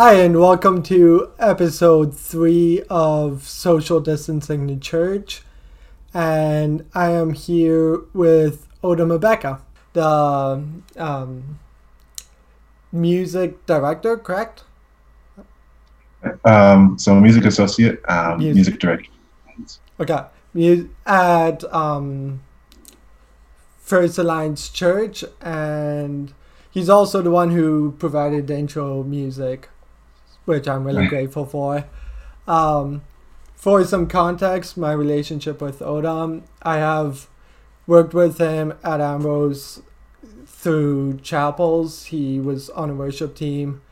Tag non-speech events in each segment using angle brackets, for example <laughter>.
Hi, and welcome to episode three of Social Distancing the Church. And I am here with Oda Mabeka, the um, music director, correct? Um, so, music associate, um, music. music director. Okay. Mu- at um, First Alliance Church, and he's also the one who provided the intro music which I'm really grateful for. Um, for some context, my relationship with Odom, I have worked with him at Ambrose through chapels. He was on a worship team,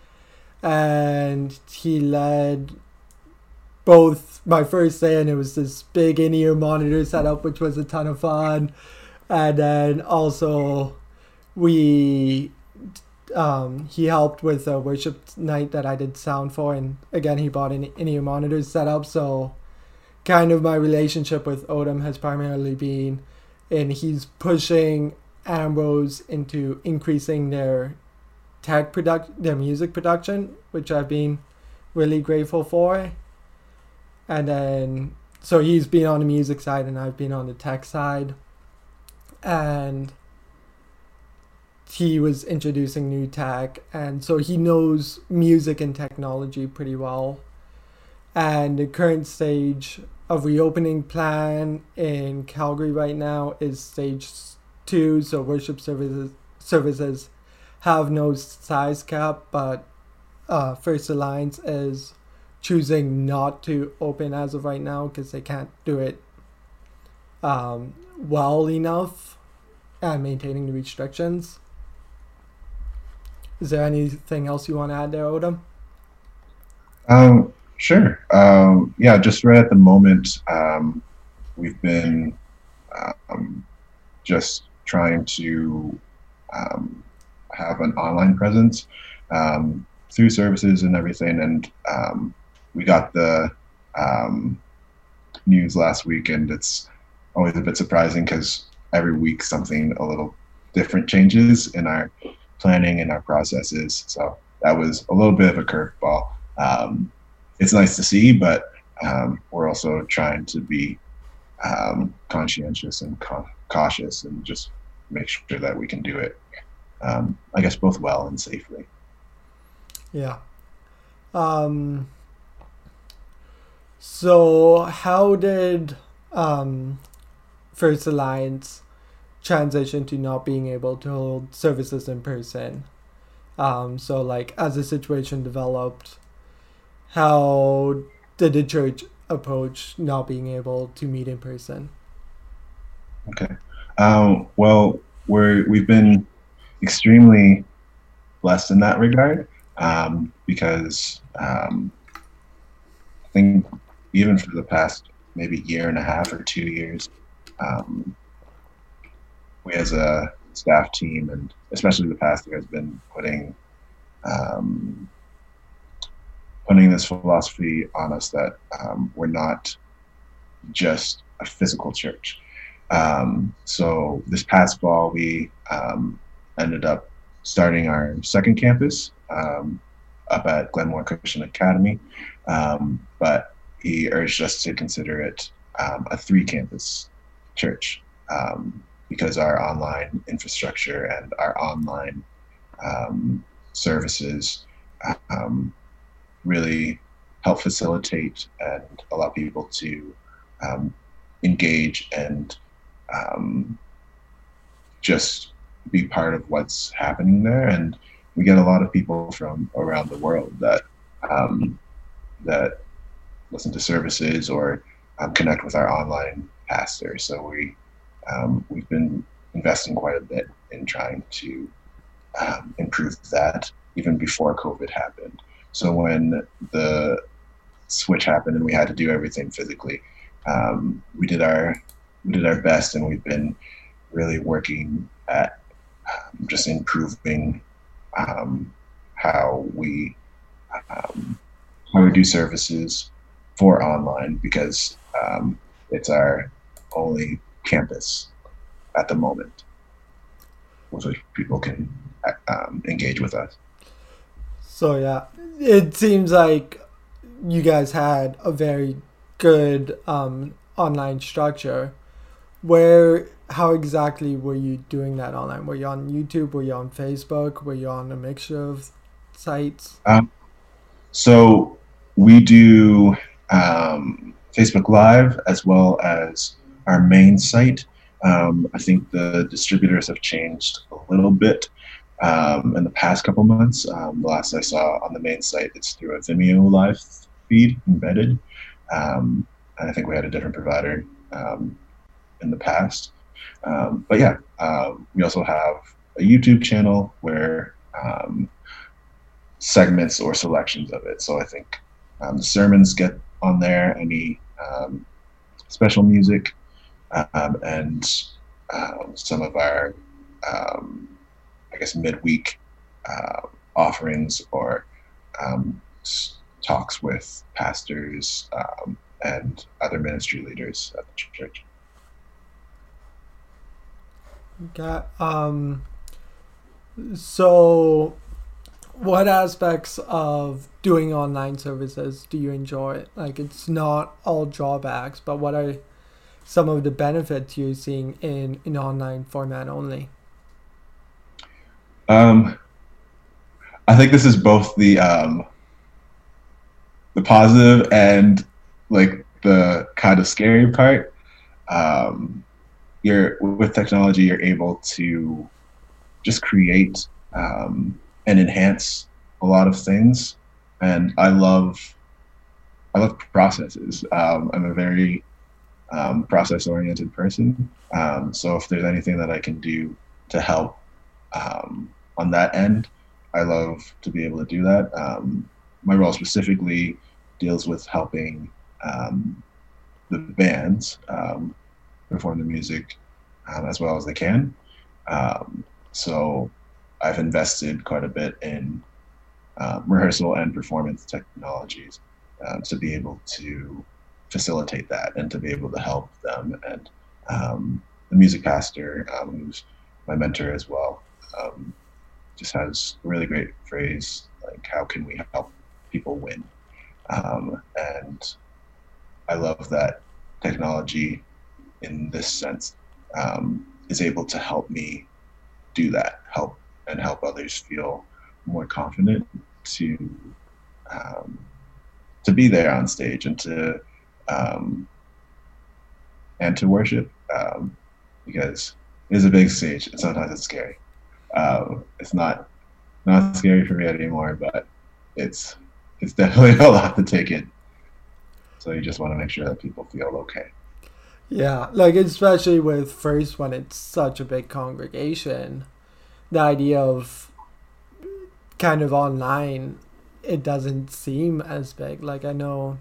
and he led both my first day, and it was this big in-ear monitor setup, which was a ton of fun, and then also we um, he helped with a worship night that I did sound for, and again, he bought an in-ear monitors set up. So, kind of my relationship with Odom has primarily been, and he's pushing Ambrose into increasing their tech product, their music production, which I've been really grateful for. And then, so he's been on the music side, and I've been on the tech side, and he was introducing new tech and so he knows music and technology pretty well. And the current stage of reopening plan in calgary right now is stage two so worship services services have no size cap but uh, first alliance is choosing not to open as of right now because they can't do it um, well enough and maintaining the restrictions is there anything else you want to add there, Odom? Um, sure. Um, yeah, just right at the moment, um, we've been um, just trying to um, have an online presence um, through services and everything. And um, we got the um, news last week, and it's always a bit surprising because every week something a little different changes in our planning and our processes. So that was a little bit of a curveball. Um, it's nice to see, but um, we're also trying to be um, conscientious and ca- cautious and just make sure that we can do it, um, I guess, both well and safely. Yeah. Um, so, how did um, First Alliance transition to not being able to hold services in person. Um, so, like, as the situation developed, how did the church approach not being able to meet in person? Okay. Um, well, we're we've been extremely blessed in that regard um, because um, I think even for the past maybe year and a half or two years, um, we as a staff team and especially the pastor has been putting um, putting this philosophy on us that um, we're not just a physical church. Um, so this past fall, we um, ended up starting our second campus um, up at Glenmore Christian Academy, um, but he urged us to consider it a three campus church. Um, because our online infrastructure and our online um, services um, really help facilitate and allow people to um, engage and um, just be part of what's happening there. And we get a lot of people from around the world that um, that listen to services or um, connect with our online pastor. So we um, we've been investing quite a bit in trying to um, improve that even before COVID happened. So when the switch happened and we had to do everything physically, um, we did our we did our best, and we've been really working at um, just improving um, how we um, how we do services for online because it's our only campus at the moment with which people can um, engage with us. So yeah, it seems like you guys had a very good um, online structure. Where how exactly were you doing that online? Were you on YouTube? Were you on Facebook? Were you on a mixture of sites? Um, so we do um, Facebook Live as well as our main site. Um, I think the distributors have changed a little bit um, in the past couple months. Um, the last I saw on the main site, it's through a Vimeo live feed embedded. Um, and I think we had a different provider um, in the past. Um, but yeah, we also have a YouTube channel where segments or selections of it. So I think the sermons get on there, any special music, and some of our um, I guess, midweek uh, offerings or um, talks with pastors um, and other ministry leaders at the church. Okay. Um, so, what aspects of doing online services do you enjoy? Like, it's not all drawbacks, but what are some of the benefits you're seeing in an online format only? Um, I think this is both the um, the positive and like the kind of scary part. Um, you're with technology, you're able to just create um, and enhance a lot of things, and I love I love processes. Um, I'm a very um, process oriented person, um, so if there's anything that I can do to help um, on that end, I love to be able to do that. Um, my role specifically deals with helping um, the bands um, perform the music as well as they can. So I've invested quite a bit in rehearsal and performance technologies to be able to facilitate that and to be able to help them. And the music pastor, who's my mentor as well, um, just has a really great phrase like, how can we help people win? Um, and I love that technology in this sense um, is able to help me do that, help and help others feel more confident to um, to be there on stage and to um, and to worship um, because it is a big stage and sometimes it's scary. Um, it's not not scary for me anymore, but it's it's definitely <laughs> a lot to take in. So you just want to make sure that people feel okay. Yeah, like especially with first when it's such a big congregation, the idea of kind of online, it doesn't seem as big. Like I know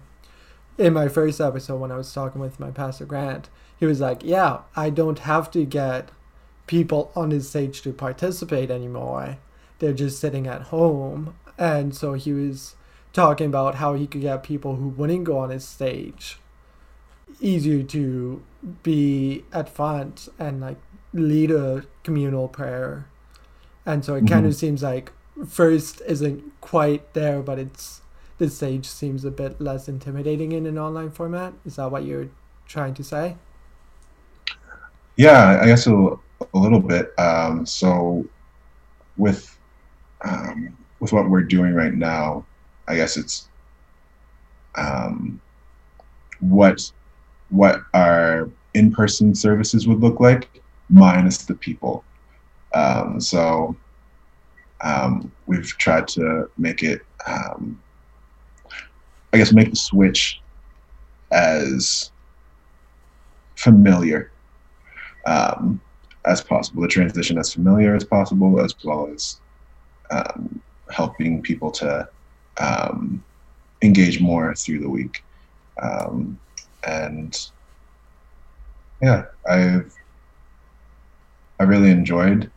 in my first episode when I was talking with my pastor Grant, he was like, "Yeah, I don't have to get people on his stage to participate anymore. They're just sitting at home. And so he was talking about how he could get people who wouldn't go on his stage easier to be at front and like lead a communal prayer. And so it mm-hmm. kind of seems like first isn't quite there, but it's the stage seems a bit less intimidating in an online format. Is that what you're trying to say? Yeah, I guess so a little bit. Um, so with um, with what we're doing right now, I guess it's um, what what our in-person services would look like minus the people. Um, so um, we've tried to make it, um, I guess, make the switch as familiar. Um, as possible, the transition as familiar as possible, as well as um, helping people to um, engage more through the week. Um, and yeah, I've I really enjoyed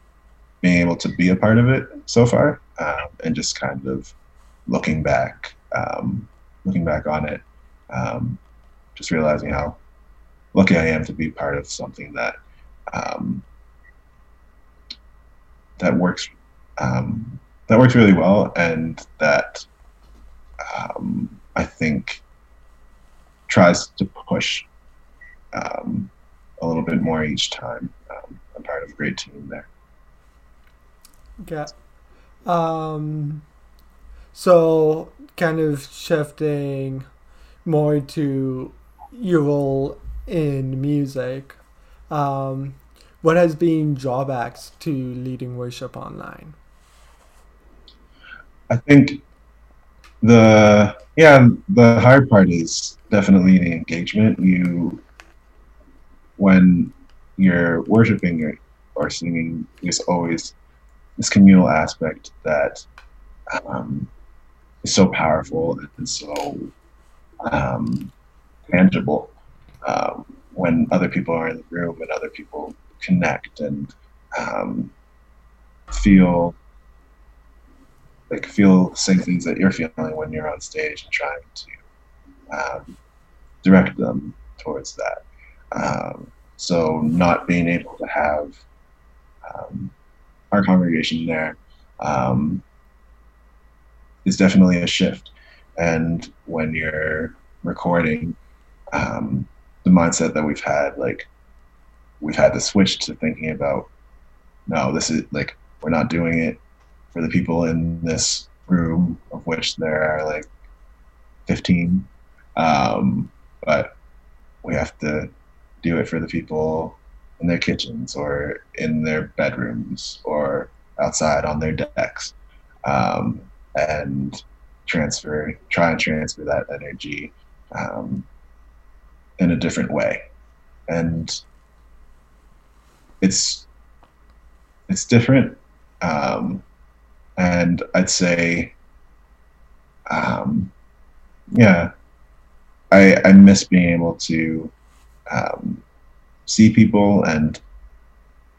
being able to be a part of it so far, um, and just kind of looking back, um, looking back on it, um, just realizing how lucky I am to be part of something that um, that works um, that works really well, and that um, I think tries to push um, a little bit more each time. Um, I'm part of a great team there. Yeah. Um, so, kind of shifting more to your role in music. Um, what has been drawbacks to leading worship online? I think the yeah the hard part is definitely the engagement. You when you're worshiping or, or singing, there's always this communal aspect that um, is so powerful and so um, tangible um, when other people are in the room and other people connect and um, feel like feel the same things that you're feeling when you're on stage and trying to um, direct them towards that. Um, so not being able to have um, our congregation there um, is definitely a shift. And when you're recording, um, the mindset that we've had, like we've had to switch to thinking about, no, this is like we're not doing it for the people in this room, of which there are like 15. Um, but we have to do it for the people in their kitchens or in their bedrooms or outside on their decks um, and transfer try and transfer that energy um, in a different way and it's it's different um, and i'd say um, yeah I, I miss being able to um, see people and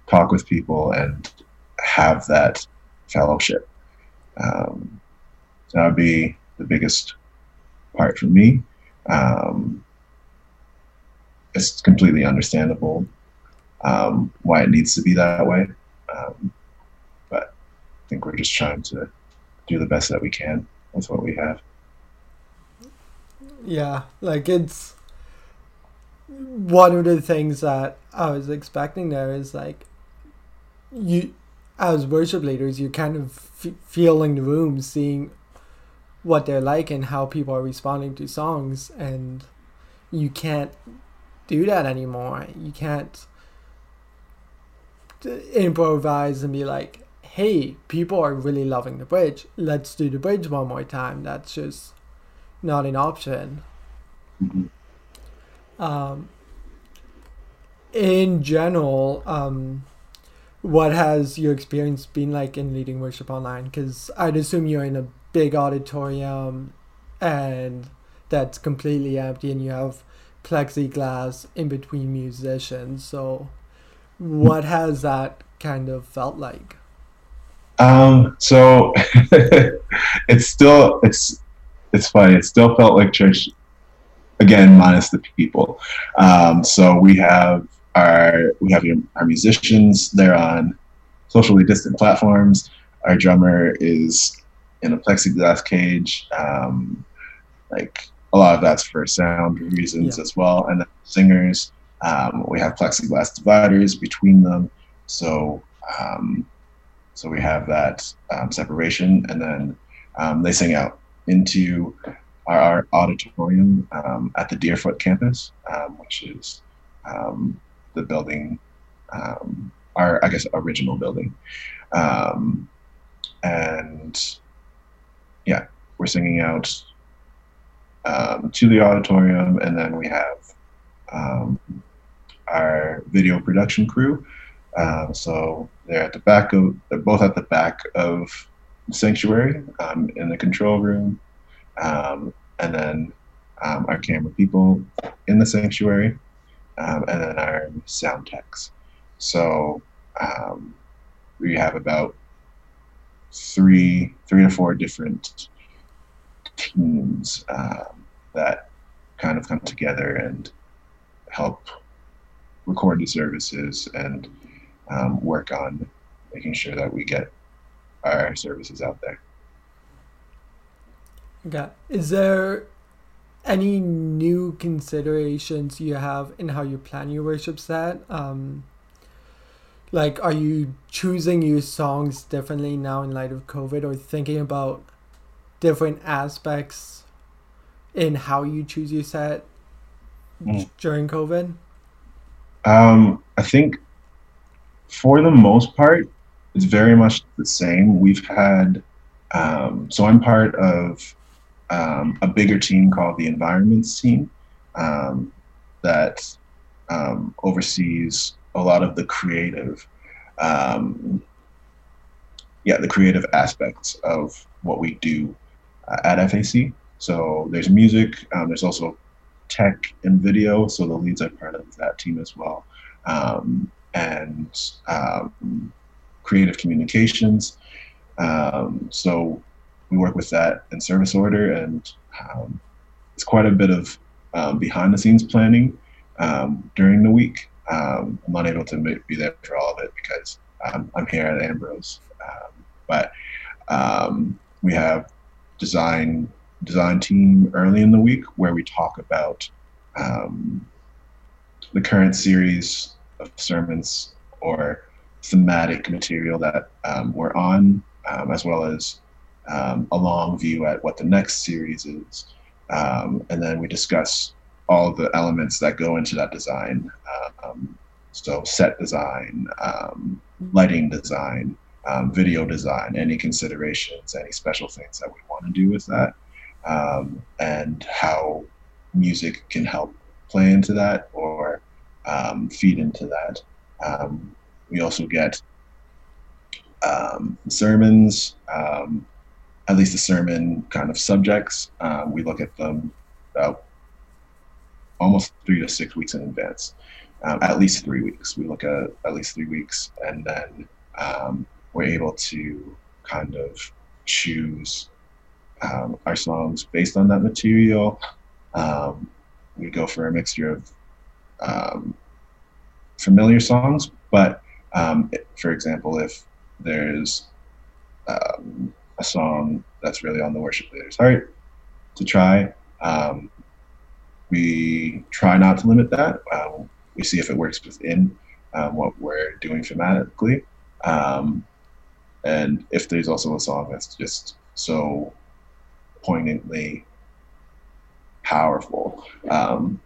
talk with people and have that fellowship. Um, that would be the biggest part for me. Um, it's completely understandable um, why it needs to be that way. Um, but I think we're just trying to do the best that we can with what we have. Yeah, like it's one of the things that I was expecting there is like you as worship leaders you're kind of f- feeling the room seeing what they're like and how people are responding to songs and you can't do that anymore you can't improvise and be like hey people are really loving the bridge let's do the bridge one more time that's just not an option mm-hmm. Um, in general, um, what has your experience been like in leading worship online? Because I'd assume you're in a big auditorium and that's completely empty and you have plexiglass in between musicians. So, what has that kind of felt like? Um, so <laughs> it's still it's it's funny. It still felt like church again minus the people. Um, so we have our we have our musicians. They're on socially distant platforms. Our drummer is in a plexiglass cage. Um, like a lot of that's for sound reasons yeah. as well. And then singers, um, we have plexiglass dividers between them. So um, so we have that um, separation, and then um, they sing out into our, auditorium um, at the Deerfoot campus, um, which is um, the building, um, our I guess original building, um, and yeah, we're singing out um, to the auditorium, and then we have our video production crew. so they're at the back of they're both at the back of sanctuary in the control room um, and then um, our camera people in the sanctuary, um, and then our sound techs. So um, we have about three, three to four different teams um, that kind of come together and help record the services and um, work on making sure that we get our services out there. Okay. Is there any new considerations you have in how you plan your worship set? Um, like, are you choosing your songs differently now in light of COVID or thinking about different aspects in how you choose your set mm. during COVID? Um, I think for the most part, it's very much the same. We've had, um, so I'm part of um, a bigger team called the Environments Team um, that um, oversees a lot of the creative, um, yeah, the creative aspects of what we do uh, at FAC. So there's music, um, there's also tech and video. So the leads are part of that team as well. Um, and creative communications. so we work with that in service order, and um, it's quite a bit of um, behind the scenes planning um, during the week. Um, I'm not able to be there for all of it because I'm here at Ambrose, um, but we have design design team early in the week where we talk about the current series of sermons or thematic material that um, we're on, um, as well as um, a long view at what the next series is. Um, and then we discuss all the elements that go into that design. Um, so set design, um, lighting design, um, video design, any considerations, any special things that we want to do with that, um, and how music can help play into that or feed into that. we also get sermons, um, at least the sermon kind of subjects. Um, we look at them about almost three to six weeks in advance, um, at least three weeks. We look at at least three weeks, and then um, we're able to kind of choose um, our songs based on that material. Um, we go for a mixture of um, familiar songs, but for example, if there's um, a song that's really on the worship leader's heart to try. We try not to limit that. Um, we see if it works within um, what we're doing thematically. Um, and if there's also a song that's just so poignantly powerful um,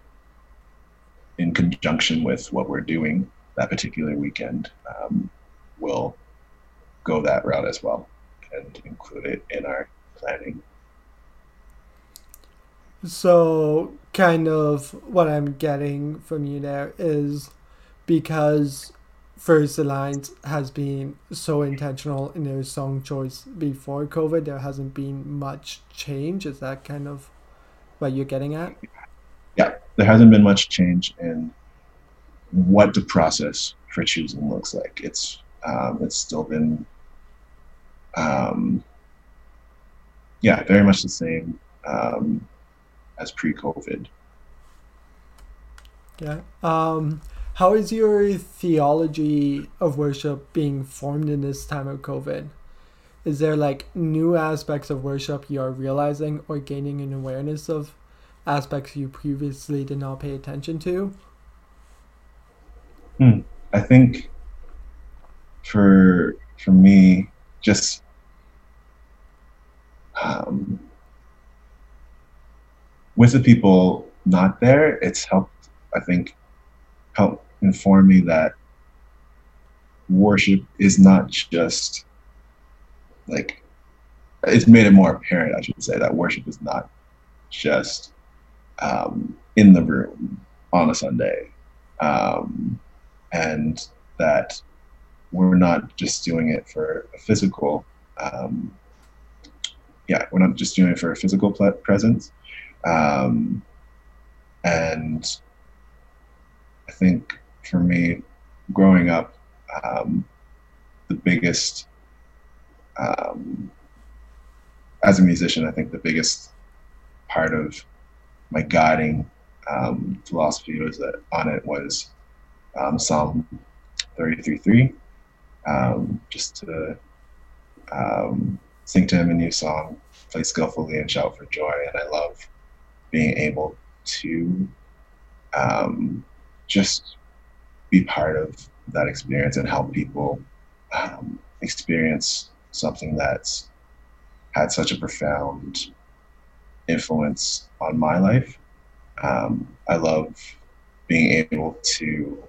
in conjunction with what we're doing that particular weekend, um, we'll go that route as well and include it in our planning. So, kind of what I'm getting from you there is because First Alliance has been so intentional in their song choice before COVID, there hasn't been much change. Is that kind of what you're getting at? Yeah, there hasn't been much change in what the process for choosing looks like. It's um, it's still been um, yeah, very much the same um, as pre-COVID. Yeah. Um, how is your theology of worship being formed in this time of COVID? Is there like new aspects of worship you are realizing or gaining an awareness of aspects you previously did not pay attention to? Hmm. I think for for me, just um, with the people not there, it's helped, I think, help inform me that worship is not just like, it's made it more apparent, I should say, that worship is not just um, in the room on a Sunday. Um, and that we're not just doing it for a physical um, yeah, we're not just doing it for a physical presence. Um, and I think for me, growing up, um, the biggest, um, as a musician, I think the biggest part of my guiding um, philosophy was that on it was um, Psalm 33.3, um, just to um, sing to Him a new song, play skillfully, and shout for joy. And I love being able to um, just be part of that experience and help people um, experience something that's had such a profound influence on my life. Um, I love being able to,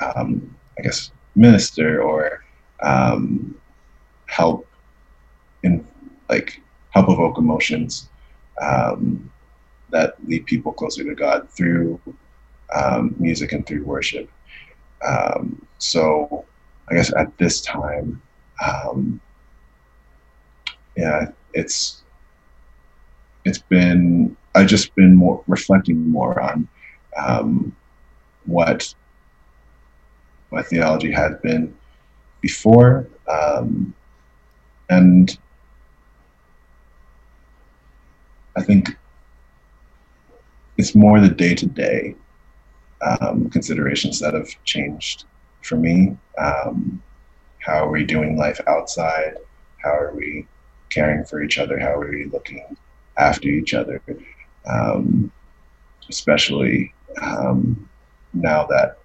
um, I guess, minister or um, help in like help evoke emotions um, that lead people closer to God through um, music and through worship. Um, so I guess at this time, um, yeah, it's it's been I've just been more reflecting more on um, what my theology had been before, um, and I think it's more the day to day considerations that have changed for me. Um, how are we doing life outside? How are we caring for each other? How are we looking after each other? Um, especially um, now that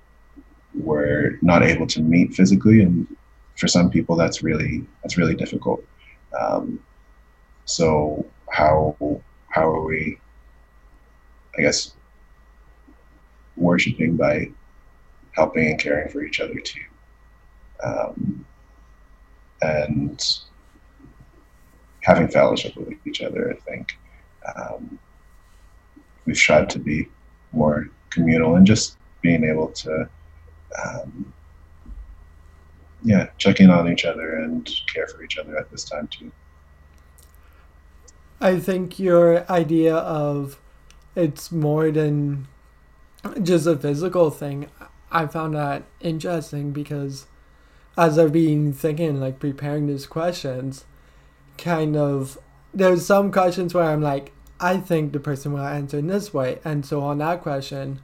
we're not able to meet physically, and for some people, that's really that's really difficult. Um, so how how are we? I guess worshiping by helping and caring for each other too. Um, and having fellowship with each other, I think. Um, we've tried to be more communal and just being able to, um, yeah, check in on each other and care for each other at this time too. I think your idea of it's more than just a physical thing. I found that interesting because as I've been thinking, like preparing these questions, kind of, there's some questions where I'm like, I think the person will answer in this way. And so on that question,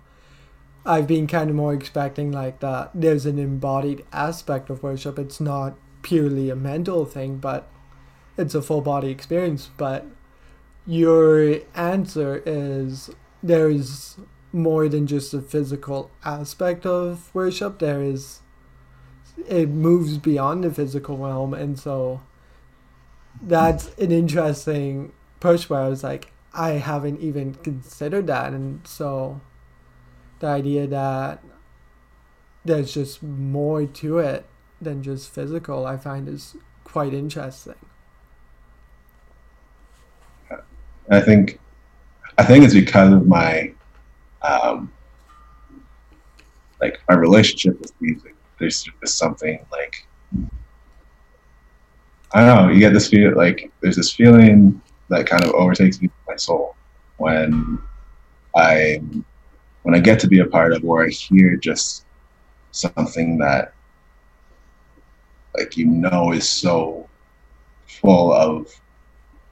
I've been kind of more expecting like that there's an embodied aspect of worship. It's not purely a mental thing, but it's a full body experience. But your answer is there's more than just a physical aspect of worship. There is, it moves beyond the physical realm, and so that's an interesting push where I was like, I haven't even considered that, and so the idea that there's just more to it than just physical, I find is quite interesting. I think, I think it's because of my um, like my relationship with music. There's just something like I don't know. You get this feel like there's this feeling that kind of overtakes me, my soul, when I when I get to be a part of, or I hear just something that like you know is so full of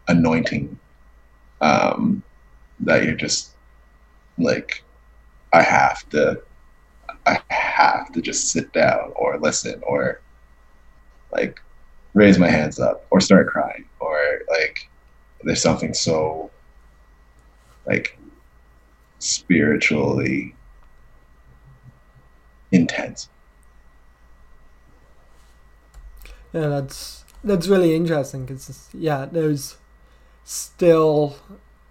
anointing um, that you're just like I have to I have to just sit down or listen or like raise my hands up or start crying or like there's something so like spiritually intense. Yeah, that's that's really interesting because yeah, there's still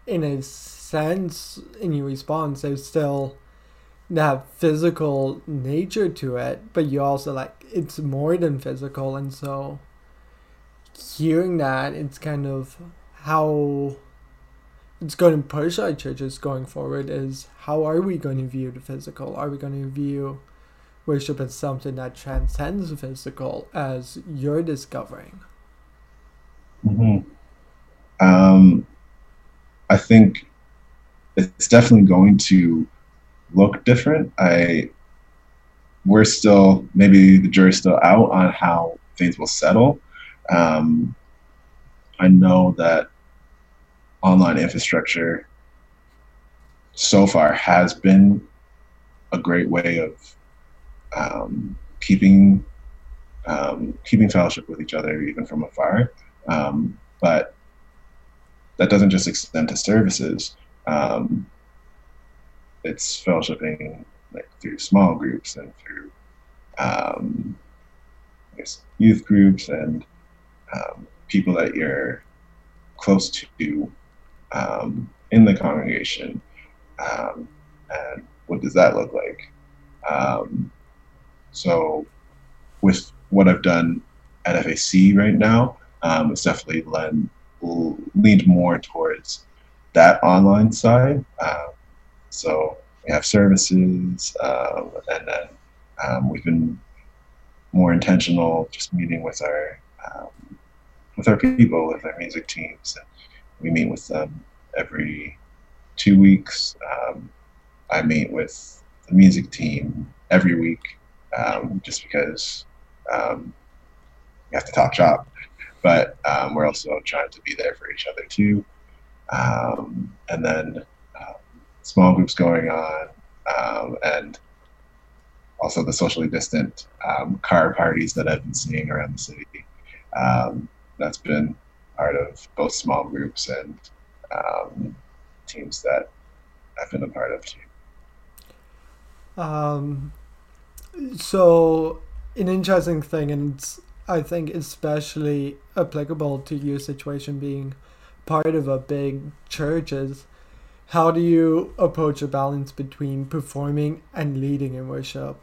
in a sense in your response, there's still that physical nature to it, but you also like it's more than physical, and so hearing that, it's kind of how it's going to push our churches going forward is how are we going to view the physical? Are we going to view worship as something that transcends the physical as you're discovering? Mm-hmm. Um, I think it's definitely going to look different. I we're still maybe the jury's still out on how things will settle. Um, I know that online infrastructure so far has been a great way of um, keeping um, keeping fellowship with each other even from afar. Um, but that doesn't just extend to services. Um, it's fellowshipping like through small groups and through um, youth groups and um, people that you're close to um, in the congregation. Um, and what does that look like? Um, so, with what I've done at FAC right now, um, it's definitely led, leaned more towards that online side. Um, so we have services, um, and then um, we've been more intentional, just meeting with our um, with our people, with our music teams. We meet with them every two weeks. Um, I meet with the music team every week, um, just because we have to talk shop. But um, we're also trying to be there for each other too. Um, and then um, small groups going on, um, and also the socially distant um, car parties that I've been seeing around the city. that's been part of both small groups and teams that I've been a part of too. Um, so an interesting thing, and I think especially applicable to your situation being part of a big church is how do you approach a balance between performing and leading in worship?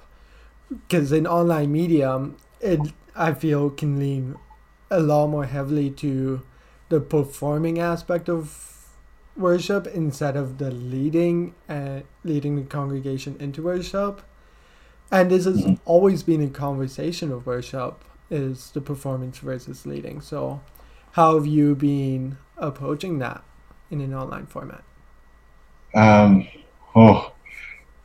Because in online media, it I feel can lean a lot more heavily to the performing aspect of worship instead of the leading and uh, leading the congregation into worship. And this has always been a conversation of worship is the performance versus leading. So how have you been approaching that in an online format? Um, oh,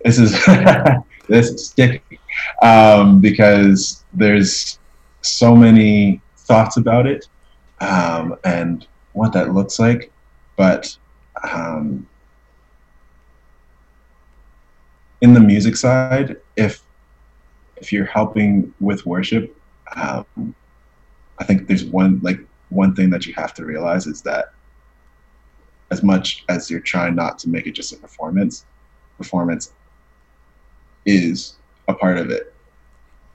this is <laughs> this is sticky um, because there's so many thoughts about it um, and what that looks like, but um, in the music side, if if you're helping with worship, um, I think there's one like one thing that you have to realize is that as much as you're trying not to make it just a performance, performance is a part of it.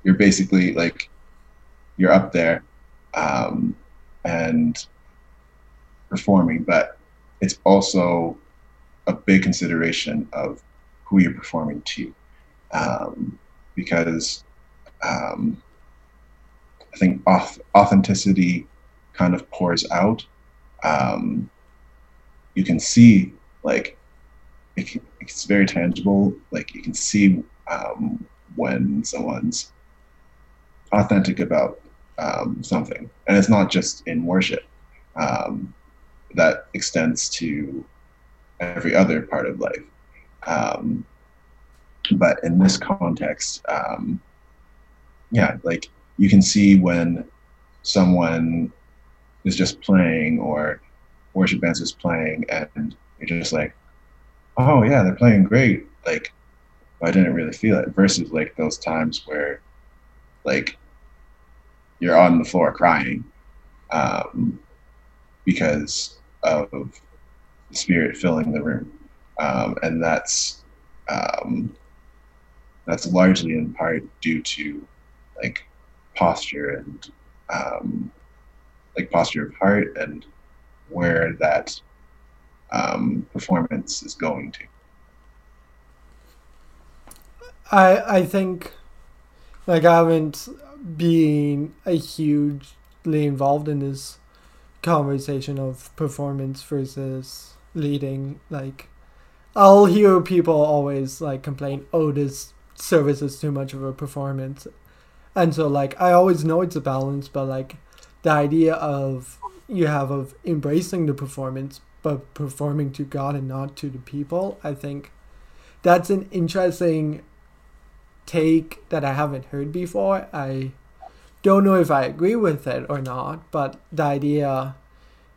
You're basically like you're up there um, and performing, but it's also a big consideration of who you're performing to, um, because um, I think authenticity kind of pours out. Um, you can see like it it's very tangible. Like you can see um, when someone's authentic about um, something, and it's not just in worship. Um, that extends to every other part of life. Um, but in this context, um, yeah, like you can see when someone is just playing or worship bands is playing and you're just like, oh yeah, they're playing great. Like, I didn't really feel it versus like those times where like you're on the floor crying um, because of the spirit filling the room. Um, and that's um, that's largely in part due to like posture and um, like posture of heart and where that um, performance is going to. I I think like I haven't been a hugely involved in this conversation of performance versus leading. Like I'll hear people always like complain, oh this service is too much of a performance and so like I always know it's a balance, but like the idea of you have of embracing the performance but performing to God and not to the people, I think that's an interesting take that I haven't heard before. I don't know if I agree with it or not, but the idea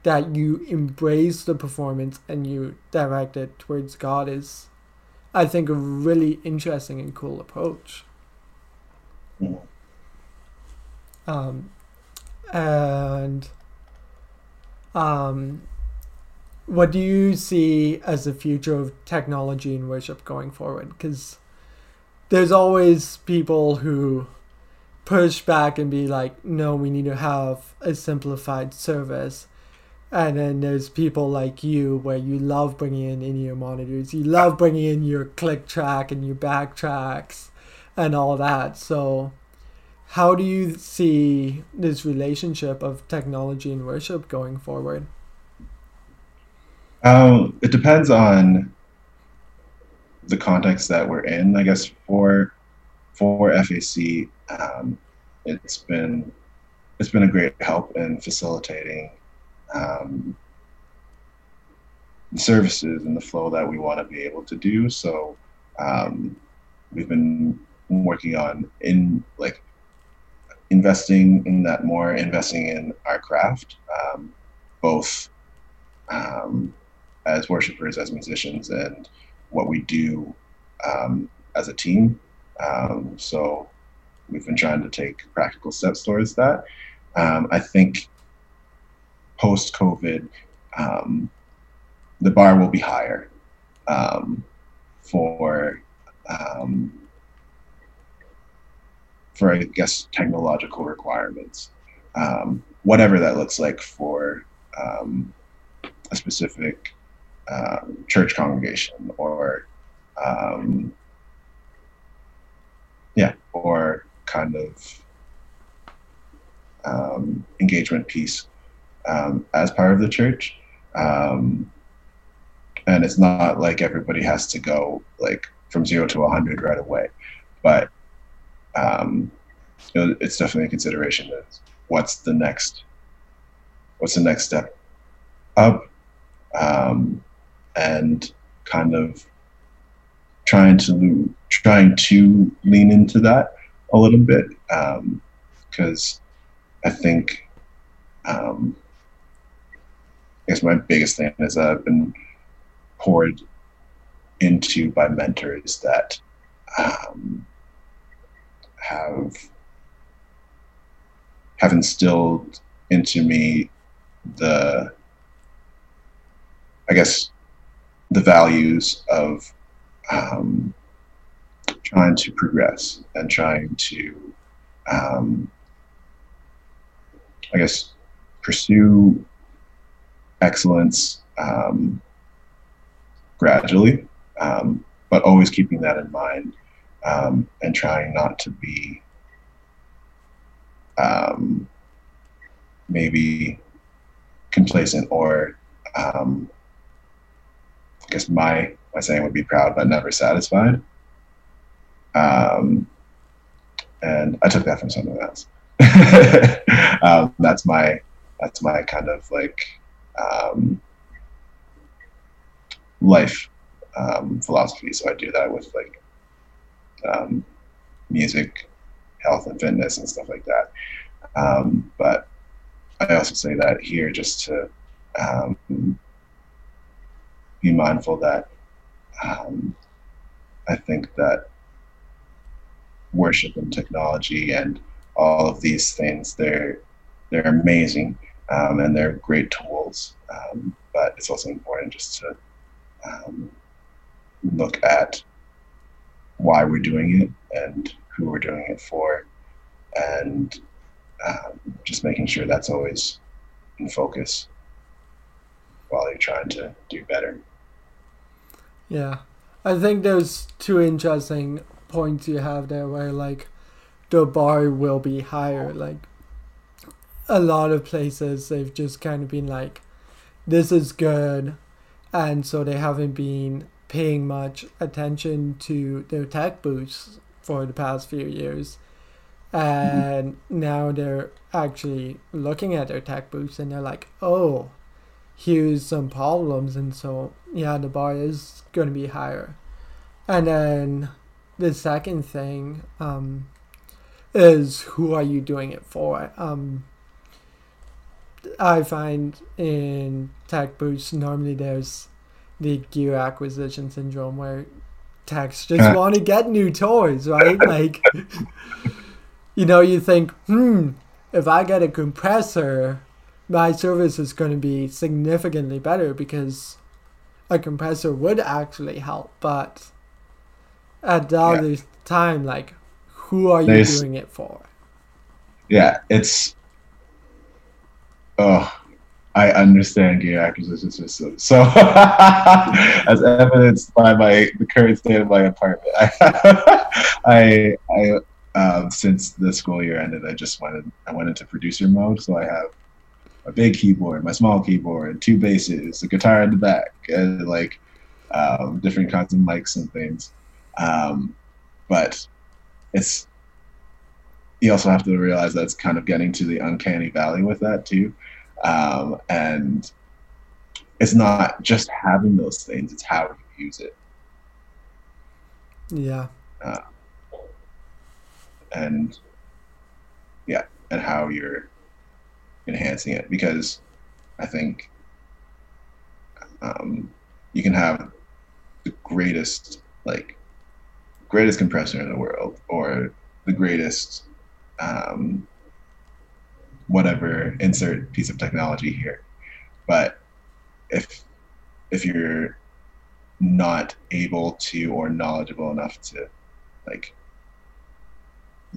that you embrace the performance and you direct it towards God is, I think, a really interesting and cool approach. Mm-hmm. Um, and um, what do you see as the future of technology in worship going forward? Because there's always people who push back and be like, no, we need to have a simplified service. And then there's people like you where you love bringing in in your monitors, you love bringing in your click track and your backtracks and all that. So, how do you see this relationship of technology and worship going forward? Um, it depends on the context that we're in. I guess for for FAC, um, it's been it's been a great help in facilitating um, services and the flow that we want to be able to do. So um, we've been working on in like investing in that more, investing in our craft, um, both um, as worshipers, as musicians, and what we do um, as a team. Um, so we've been trying to take practical steps towards that. Um, I think post COVID, um, the bar will be higher for for I guess technological requirements, um, whatever that looks like for um, a specific uh, church congregation or um, yeah, or kind of um, engagement piece um, as part of the church. Um, and it's not like everybody has to go like from zero to 100 right away. But um, you know, it's definitely a consideration what's the next what's the next step up? Um, and kind of trying to trying to lean into that a little bit because um, I think um, I guess my biggest thing is that I've been poured into by mentors that um, have have instilled into me the I guess the values of um, trying to progress and trying to um, I guess pursue excellence um, gradually, um, but always keeping that in mind um, and trying not to be um, maybe complacent or um, I guess my my saying would be proud but never satisfied. Um, and I took that from something else. <laughs> um, that's my that's my kind of like um, life um, philosophy. So I do that with like um, music, health, and fitness and stuff like that. Um, but I also say that here just to um, be mindful that um, I think that worship and technology and all of these things they're they're amazing um, and they're great tools um, but it's also important just to look at why we're doing it and who we're doing it for and um, just making sure that's always in focus while you're trying to do better yeah i think there's two interesting points you have there where like the bar will be higher. Like a lot of places, they've just kind of been like, this is good. And so they haven't been paying much attention to their tech booths for the past few years. And mm-hmm. <laughs> now they're actually looking at their tech booths and they're like, oh, here's some problems. And so, yeah, the bar is going to be higher. And then the second thing, um, is who are you doing it for? Um, I find in tech booths normally there's the gear acquisition syndrome where techs just want to get new toys, right? <laughs> like, you know, you think, hmm, if I get a compressor, my service is going to be significantly better because a compressor would actually help. But at the other Yeah. time, like, who are you There's- doing it for? yeah, it's oh, I understand acquisition systems. So, <laughs> as evidenced by my the current state of my apartment, <laughs> I, I, um, since the school year ended, I just went in, I went into producer mode. So I have a big keyboard, my small keyboard, two basses, a guitar in the back, and like um, different kinds of mics and things. Um, but it's you also have to realize that's kind of getting to the uncanny valley with that too. Um, and it's not just having those things, it's how you use it. Yeah. And yeah, and how you're enhancing it. Because I think um, you can have the greatest, like, greatest compressor in the world or the greatest um, whatever insert piece of technology here. But if if you're not able to or knowledgeable enough to like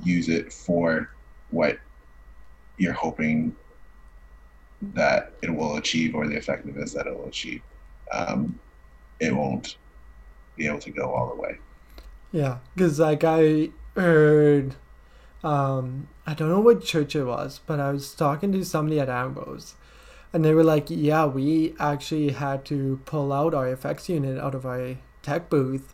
use it for what you're hoping that it will achieve or the effectiveness that it will achieve um, it won't be able to go all the way. Yeah, because like I heard, um, I don't know what church it was, but I was talking to somebody at Ambrose, and they were like, "Yeah, we actually had to pull out our effects unit out of our tech booth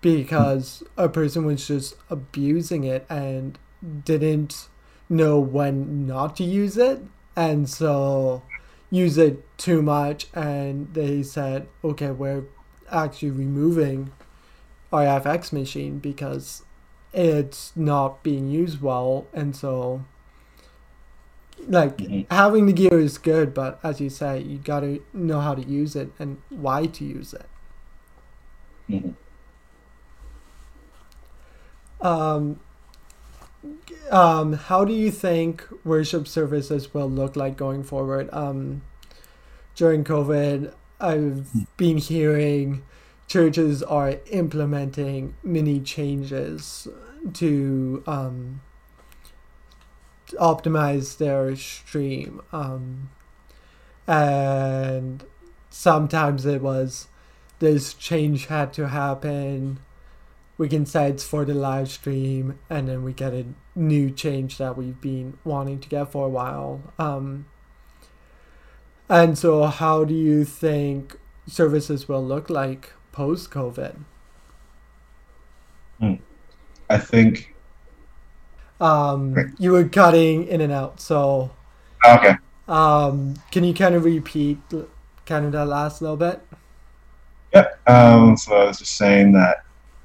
because a person was just abusing it and didn't know when not to use it, and so use it too much, and they said, "Okay, we're actually removing." our FX machine because it's not being used well and so like Mhm. having the gear is good but as you say you got to know how to use it and why to use it Mhm. um, um, how do you think worship services will look like going forward um, during covid i've been hearing churches are implementing many changes to um, optimize their stream. Um, and sometimes it was this change had to happen. We can say it's for the live stream, and then we get a new change that we've been wanting to get for a while. Um, and so, how do you think services will look like post COVID? i think Um, Right. you were cutting in and out, so okay um, can you kind of repeat kind of that last little bit? Yeah. Um, so I was just saying that,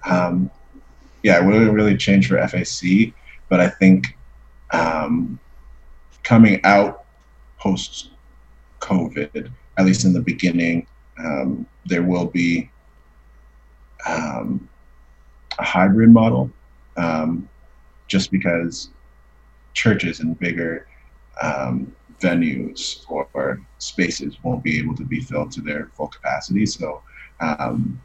um, yeah, it wouldn't really change for FAC, but I think um, coming out post COVID, at least in the beginning, um, there will be um, a hybrid model, um, just because churches and bigger um, venues or, or spaces won't be able to be filled to their full capacity. So um,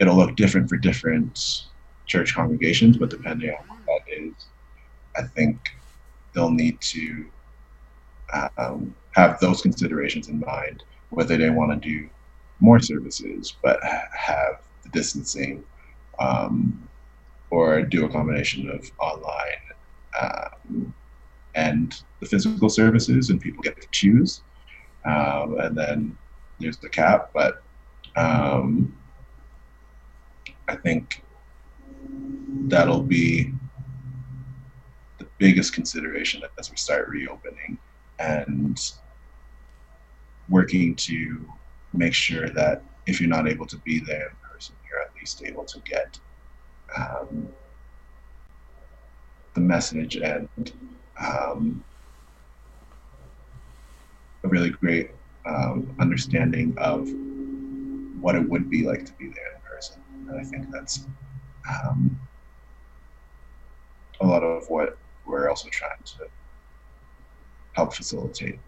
it'll look different for different church congregations, but depending on what that is, I think they'll need to um, have those considerations in mind, whether they want to do more services but have the distancing um, or do a combination of online um, and the physical services, and people get to choose. Um, and then there's the cap, but um, I think that'll be the biggest consideration as we start reopening and working to make sure that if you're not able to be there in person, you're at least able to get um, the message and um, a really great um, understanding of what it would be like to be there in person. And I think that's um, a lot of what we're also trying to help facilitate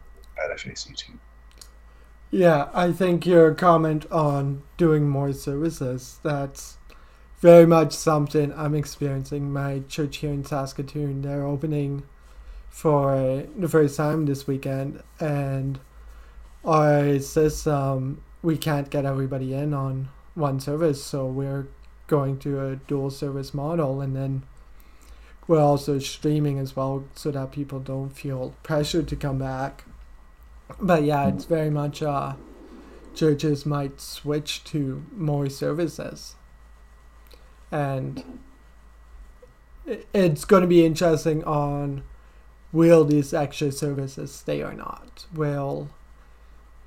at FAC2. Yeah, I think your comment on doing more services, that's very much something I'm experiencing. My church here in Saskatoon, they're opening for the first time this weekend, and our system, um, we can't get everybody in on one service, so we're going to a dual service model, and then we're also streaming as well so that people don't feel pressured to come back but yeah, it's very much uh, churches might switch to more services, and it's going to be interesting on will these extra services stay or not. Will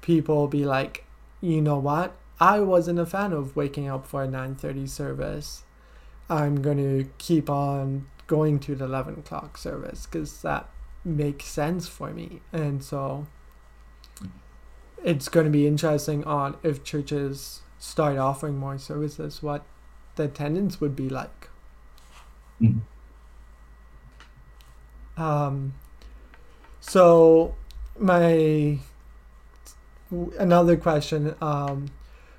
people be like, you know what? I wasn't a fan of waking up for a 9:30 service. I'm going to keep on going to the 11 o'clock service because that makes sense for me. And so it's going to be interesting on if churches start offering more services, what the attendance would be like. Mhm. Um, so my another question. Um,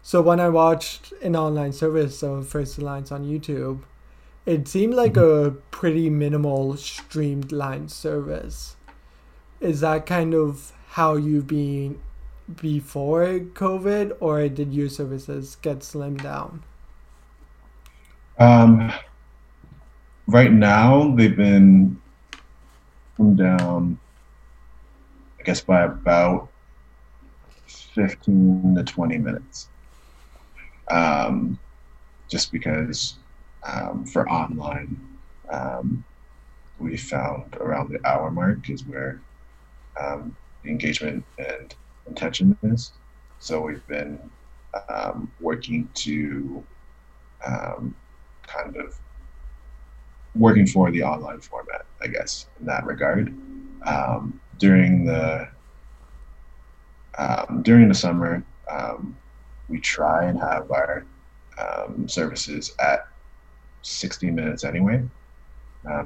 so when I watched an online service of First Alliance on YouTube, it seemed like a pretty minimal streamed line service. Is that kind of how you've been before COVID, or did your services get slimmed down? Um, right now, they've been come down, I guess, by about 15 to 20 minutes. Um, just because um, for online, um, we found around the hour mark is where um, engagement and intention is. So we've been um, working to um, kind of working for the online format, I guess, in that regard. Um, during the um, during the summer, um, we try and have our um, services at 60 minutes anyway.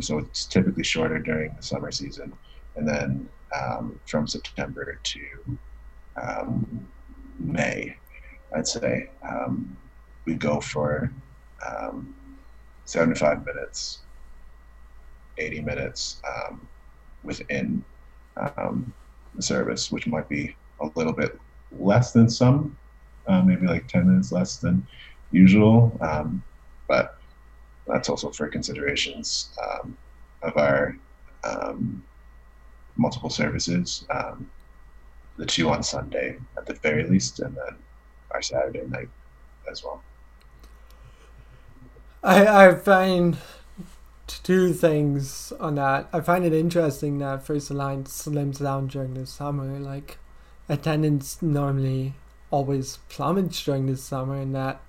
So it's typically shorter during the summer season, and then from September to um, May, I'd say um, we go for um, 75 minutes, 80 minutes um, within um, the service, which might be a little bit less than some, uh, maybe like 10 minutes less than usual. Um, but that's also for considerations of our multiple services. Um, the two on Sunday at the very mm-hmm. least, and then our Saturday night as well. I I find two things on that. I find it interesting that First Alliance slims down during the summer. Like attendance normally always plummets during the summer, and that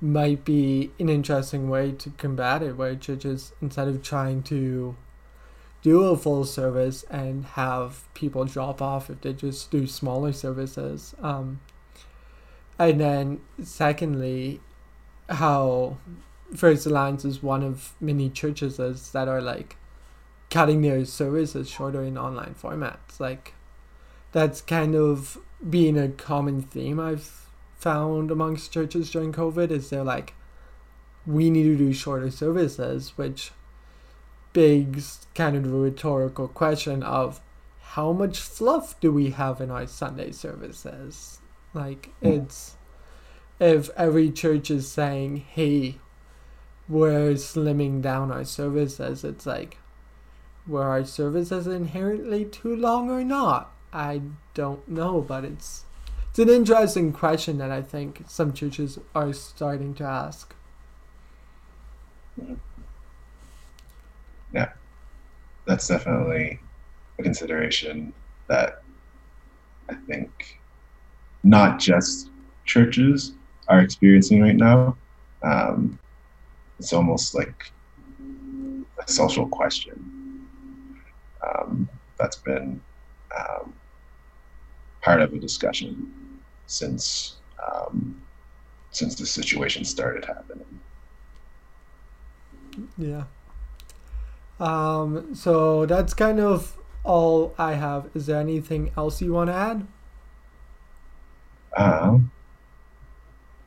might be an interesting way to combat it, where churches instead of trying to do a full service and have people drop off if they just do smaller services. Um, and then, secondly, how First Alliance is one of many churches that are like cutting their services shorter in online formats. Like, that's kind of been a common theme I've found amongst churches during COVID. Is they're like, we need to do shorter services, which begs kind of rhetorical question of how much fluff do we have in our Sunday services? Like hmm. it's if every church is saying, "Hey, we're slimming down our services," it's like, were our services inherently too long or not? I don't know, but it's it's an interesting question that I think some churches are starting to ask. Hmm. Yeah, that's definitely a consideration that I think not just churches are experiencing right now. Um, it's almost like a social question um, that's been um, part of a discussion since um, since the situation started happening. Yeah. Um, so that's kind of all I have. Is there anything else you want to add? Um,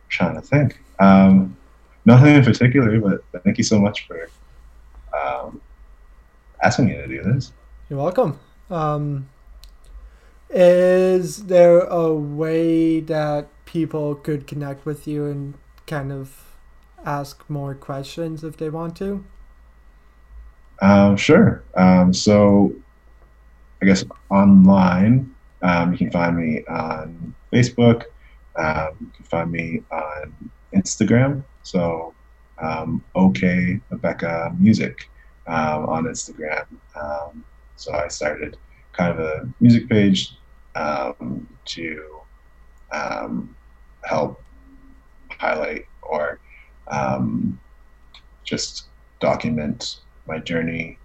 trying to think. Um, nothing in particular, but thank you so much for um, asking me to do this. You're welcome. Um, is there a way that people could connect with you and kind of ask more questions if they want to? Um, sure. Um, so, I guess online, um, you can find me on Facebook. Um, you can find me on Instagram. So, um, OK Rebecca Music um, on Instagram. Um, so I started kind of a music page to help highlight or just document my journey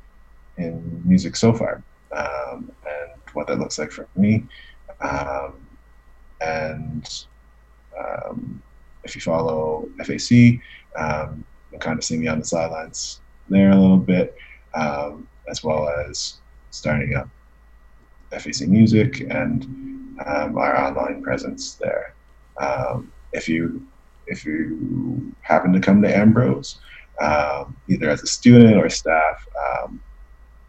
in music so far um, and what that looks like for me. Um, and um, if you follow FAC, um, you'll kind of see me on the sidelines there a little bit, um, as well as starting up FAC Music and um, our online presence there. If you if you happen to come to Ambrose, um, either as a student or staff, um,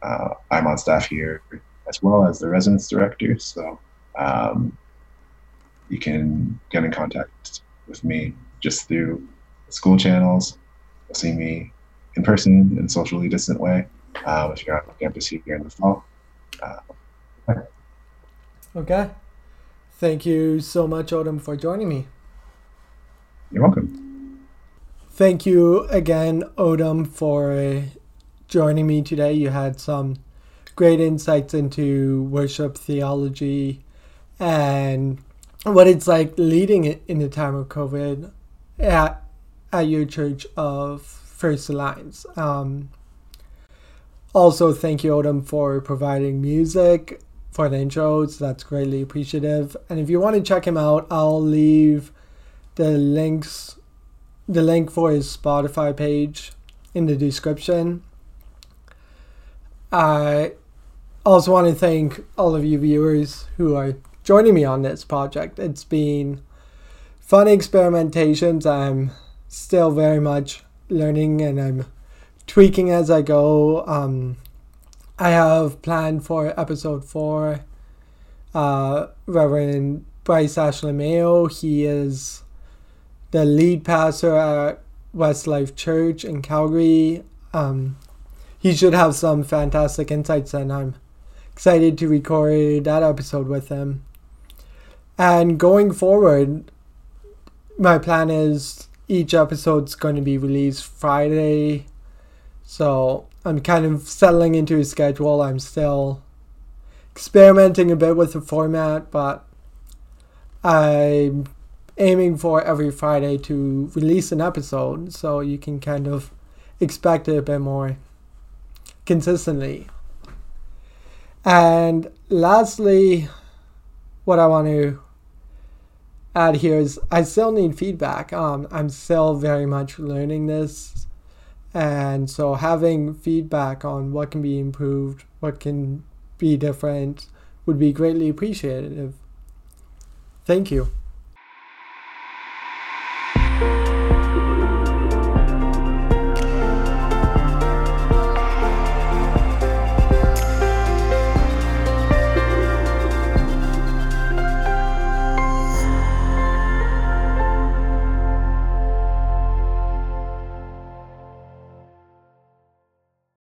uh, I'm on staff here as well as the residence director. So um, you can get in contact with me just through school channels. You'll see me in person in a socially distant way uh, if you're on campus here in the fall. Uh, Okay. Thank you so much, Odom, for joining me. you're welcome. Thank you again, Odom, for joining me today. You had some great insights into worship theology and what it's like leading it in the time of COVID at, at your church of First Alliance. Um, also, thank you, Odom, for providing music for the intros. That's greatly appreciative. And if you want to check him out, I'll leave the links, the link for his Spotify page in the description. I also want to thank all of you viewers who are joining me on this project. It's been fun experimentations. I'm still very much learning and I'm tweaking as I go. Um, I have planned for episode four uh, Reverend Bryce Ashley Mayo. He is the lead pastor at Westlife Church in Calgary. Um, he should have some fantastic insights, and I'm excited to record that episode with him. And going forward, my plan is each episode's going to be released Friday. So I'm kind of settling into a schedule. I'm still experimenting a bit with the format, but I'm aiming for every Friday to release an episode so you can kind of expect it a bit more consistently. And lastly, what I want to add here is I still need feedback. Um, I'm still very much learning this. And so having feedback on what can be improved, what can be different, would be greatly appreciated. Thank you.